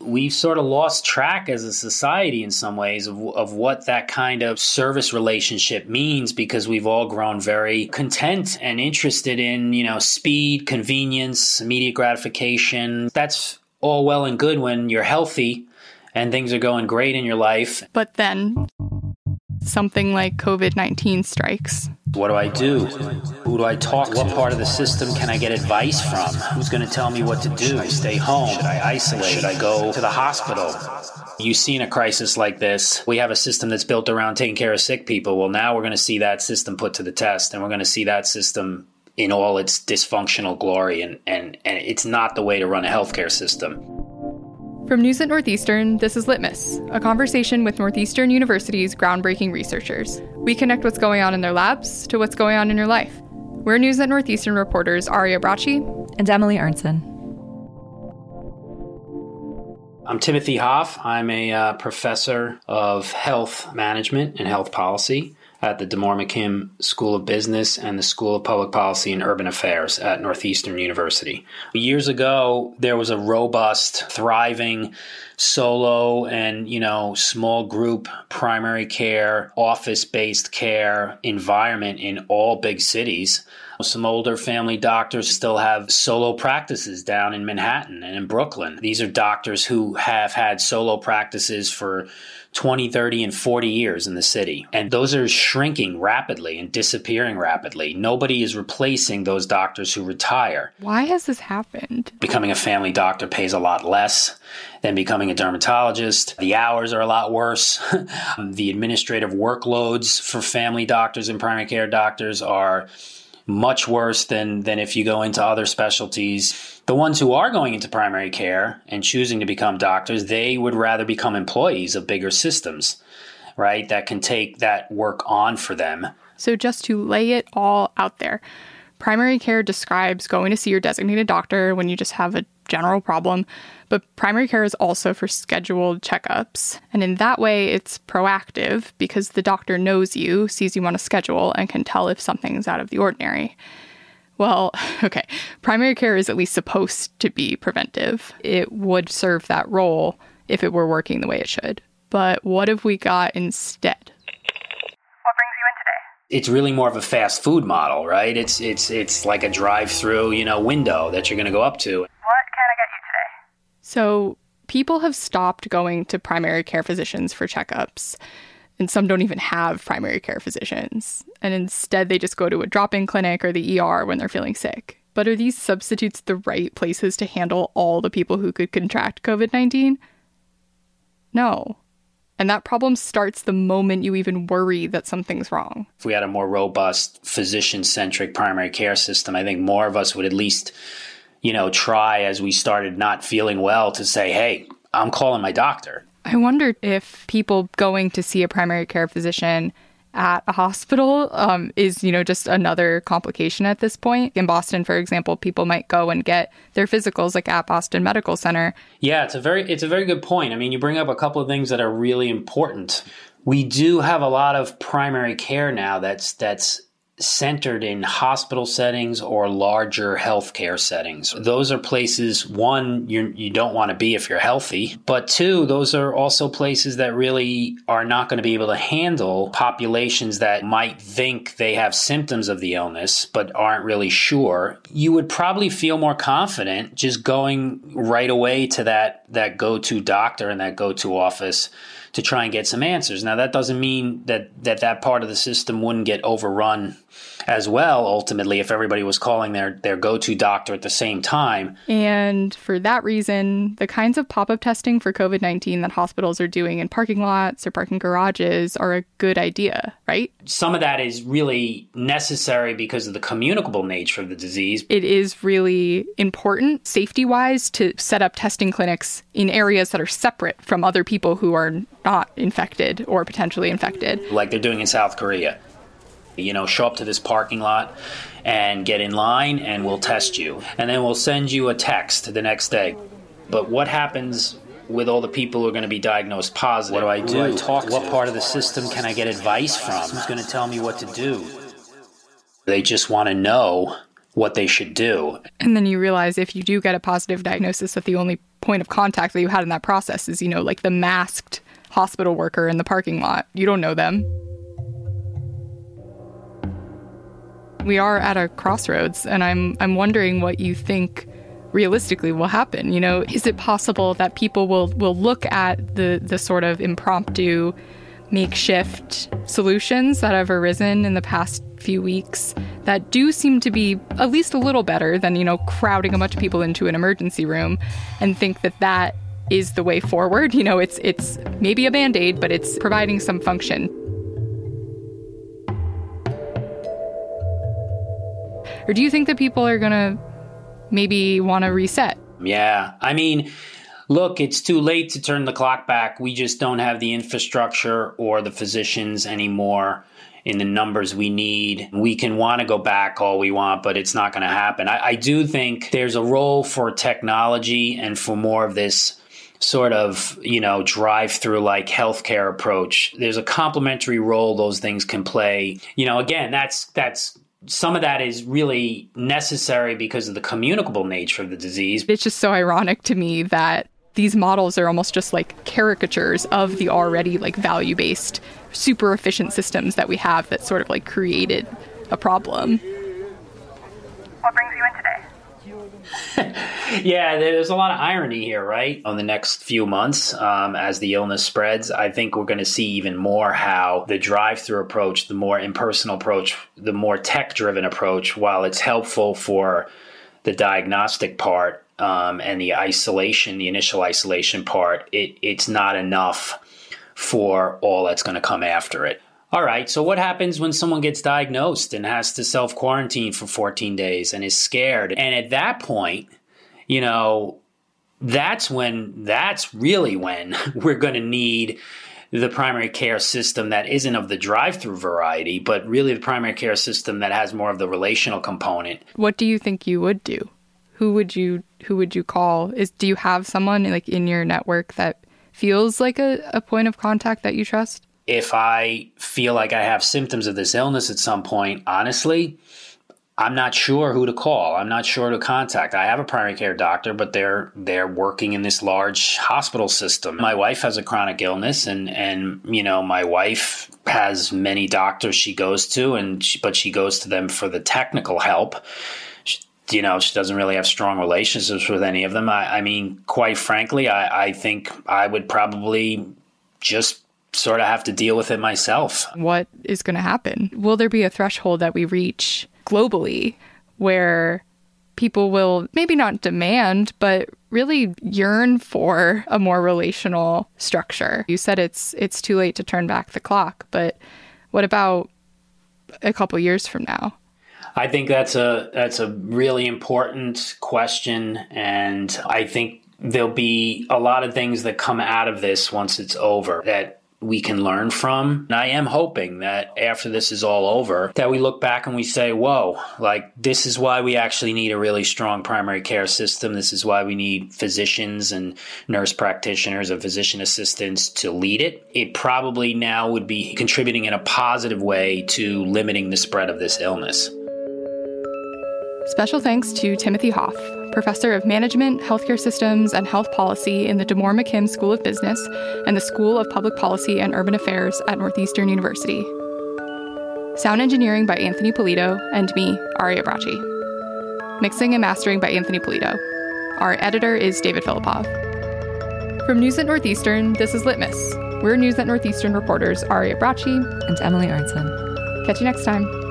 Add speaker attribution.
Speaker 1: we've sort of lost track as a society in some ways of, of what that kind of service relationship means because we've all grown very content and interested in, you know, speed, convenience, immediate gratification. That's all well and good when you're healthy and things are going great in your life.
Speaker 2: But then something like COVID 19 strikes.
Speaker 1: What do I do? Who do I talk to? What part of the system can I get advice from? Who's going to tell me what to do? Should I stay home? Should I isolate? Should I go to the hospital? You've seen a crisis like this, we have a system that's built around taking care of sick people. Well, now we're going to see that system put to the test, and we're going to see that system in all its dysfunctional glory. And, and, and it's not the way to run a healthcare system.
Speaker 2: From News at Northeastern, this is Litmus, a conversation with Northeastern University's groundbreaking researchers. We connect what's going on in their labs to what's going on in your life. We're News at Northeastern reporters Aria Bracci
Speaker 3: and Emily Arntsen.
Speaker 1: I'm Timothy Hoff. I'm a uh, professor of health management and health policy at the D'Amore McKim School of Business and the School of Public Policy and Urban Affairs at Northeastern University. Years ago, there was a robust, thriving solo and, you know, small group primary care, office-based care environment in all big cities. Some older family doctors still have solo practices down in Manhattan and in Brooklyn. These are doctors who have had solo practices for 20, 30, and 40 years in the city. And those are shrinking rapidly and disappearing rapidly. Nobody is replacing those doctors who retire.
Speaker 2: Why has this happened?
Speaker 1: Becoming a family doctor pays a lot less than becoming a dermatologist. The hours are a lot worse. the administrative workloads for family doctors and primary care doctors are much worse than than if you go into other specialties. The ones who are going into primary care and choosing to become doctors, they would rather become employees of bigger systems, right? That can take that work on for them.
Speaker 2: So just to lay it all out there. Primary care describes going to see your designated doctor when you just have a general problem, but primary care is also for scheduled checkups. And in that way, it's proactive because the doctor knows you, sees you on a schedule, and can tell if something's out of the ordinary. Well, okay, primary care is at least supposed to be preventive. It would serve that role if it were working the way it should. But what have we got instead?
Speaker 1: It's really more of a fast food model, right? It's it's it's like a drive-through, you know, window that you're going to go up to.
Speaker 4: What can I get you today?
Speaker 2: So, people have stopped going to primary care physicians for checkups. And some don't even have primary care physicians. And instead, they just go to a drop in clinic or the ER when they're feeling sick. But are these substitutes the right places to handle all the people who could contract COVID 19? No. And that problem starts the moment you even worry that something's wrong.
Speaker 1: If we had a more robust physician centric primary care system, I think more of us would at least, you know, try as we started not feeling well to say, hey, I'm calling my doctor.
Speaker 2: I wonder if people going to see a primary care physician at a hospital um, is, you know, just another complication at this point. In Boston, for example, people might go and get their physicals like at Boston Medical Center.
Speaker 1: Yeah, it's a very it's a very good point. I mean, you bring up a couple of things that are really important. We do have a lot of primary care now that's that's centered in hospital settings or larger healthcare settings. Those are places, one, you, you don't want to be if you're healthy, but two, those are also places that really are not going to be able to handle populations that might think they have symptoms of the illness but aren't really sure. You would probably feel more confident just going right away to that, that go to doctor and that go to office to try and get some answers. Now that doesn't mean that that, that part of the system wouldn't get overrun as well ultimately if everybody was calling their their go-to doctor at the same time.
Speaker 2: And for that reason, the kinds of pop-up testing for COVID-19 that hospitals are doing in parking lots or parking garages are a good idea, right?
Speaker 1: Some of that is really necessary because of the communicable nature of the disease.
Speaker 2: It is really important safety-wise to set up testing clinics in areas that are separate from other people who are not infected or potentially infected.
Speaker 1: Like they're doing in South Korea. You know, show up to this parking lot and get in line, and we'll test you. And then we'll send you a text the next day. But what happens with all the people who are going to be diagnosed positive? What do I do? do I talk what part of the system can I get advice from? Who's going to tell me what to do? They just want to know what they should do.
Speaker 2: And then you realize if you do get a positive diagnosis that the only point of contact that you had in that process is, you know, like the masked hospital worker in the parking lot. You don't know them. We are at a crossroads and I'm I'm wondering what you think realistically will happen. You know, is it possible that people will will look at the the sort of impromptu makeshift solutions that have arisen in the past few weeks that do seem to be at least a little better than, you know, crowding a bunch of people into an emergency room and think that that is the way forward. You know, it's it's maybe a band-aid, but it's providing some function. Or do you think that people are going to maybe want to reset?
Speaker 1: Yeah. I mean, look, it's too late to turn the clock back. We just don't have the infrastructure or the physicians anymore in the numbers we need. We can want to go back all we want, but it's not going to happen. I, I do think there's a role for technology and for more of this sort of you know drive through like healthcare approach there's a complementary role those things can play you know again that's that's some of that is really necessary because of the communicable nature of the disease
Speaker 2: It's just so ironic to me that these models are almost just like caricatures of the already like value based super efficient systems that we have that sort of like created a problem.
Speaker 4: What brings you in today?
Speaker 1: yeah, there's a lot of irony here, right? On the next few months, um, as the illness spreads, I think we're going to see even more how the drive through approach, the more impersonal approach, the more tech driven approach, while it's helpful for the diagnostic part um, and the isolation, the initial isolation part, it, it's not enough for all that's going to come after it. All right, so what happens when someone gets diagnosed and has to self quarantine for 14 days and is scared? And at that point, you know, that's when, that's really when we're going to need the primary care system that isn't of the drive through variety, but really the primary care system that has more of the relational component.
Speaker 2: What do you think you would do? Who would you who would you call? Is do you have someone like in your network that feels like a, a point of contact that you trust?
Speaker 1: If I feel like I have symptoms of this illness at some point, honestly, I'm not sure who to call. I'm not sure to contact. I have a primary care doctor, but they're they're working in this large hospital system. My wife has a chronic illness, and and you know my wife has many doctors she goes to, and she, but she goes to them for the technical help. She, you know, she doesn't really have strong relationships with any of them. I, I mean, quite frankly, I, I think I would probably just sort of have to deal with it myself.
Speaker 2: What is going to happen? Will there be a threshold that we reach globally where people will maybe not demand, but really yearn for a more relational structure? You said it's it's too late to turn back the clock, but what about a couple years from now?
Speaker 1: I think that's a that's a really important question and I think there'll be a lot of things that come out of this once it's over that we can learn from. And I am hoping that after this is all over, that we look back and we say, whoa, like this is why we actually need a really strong primary care system. This is why we need physicians and nurse practitioners and physician assistants to lead it. It probably now would be contributing in a positive way to limiting the spread of this illness.
Speaker 2: Special thanks to Timothy Hoff, professor of management, healthcare systems, and health policy in the D'Amore McKim School of Business and the School of Public Policy and Urban Affairs at Northeastern University. Sound engineering by Anthony Pulido and me, Aria Bracci. Mixing and mastering by Anthony Pulido. Our editor is David Filipov. From News at Northeastern, this is Litmus. We're News at Northeastern reporters Aria Bracci
Speaker 3: and Emily Arntsen.
Speaker 2: Catch you next time.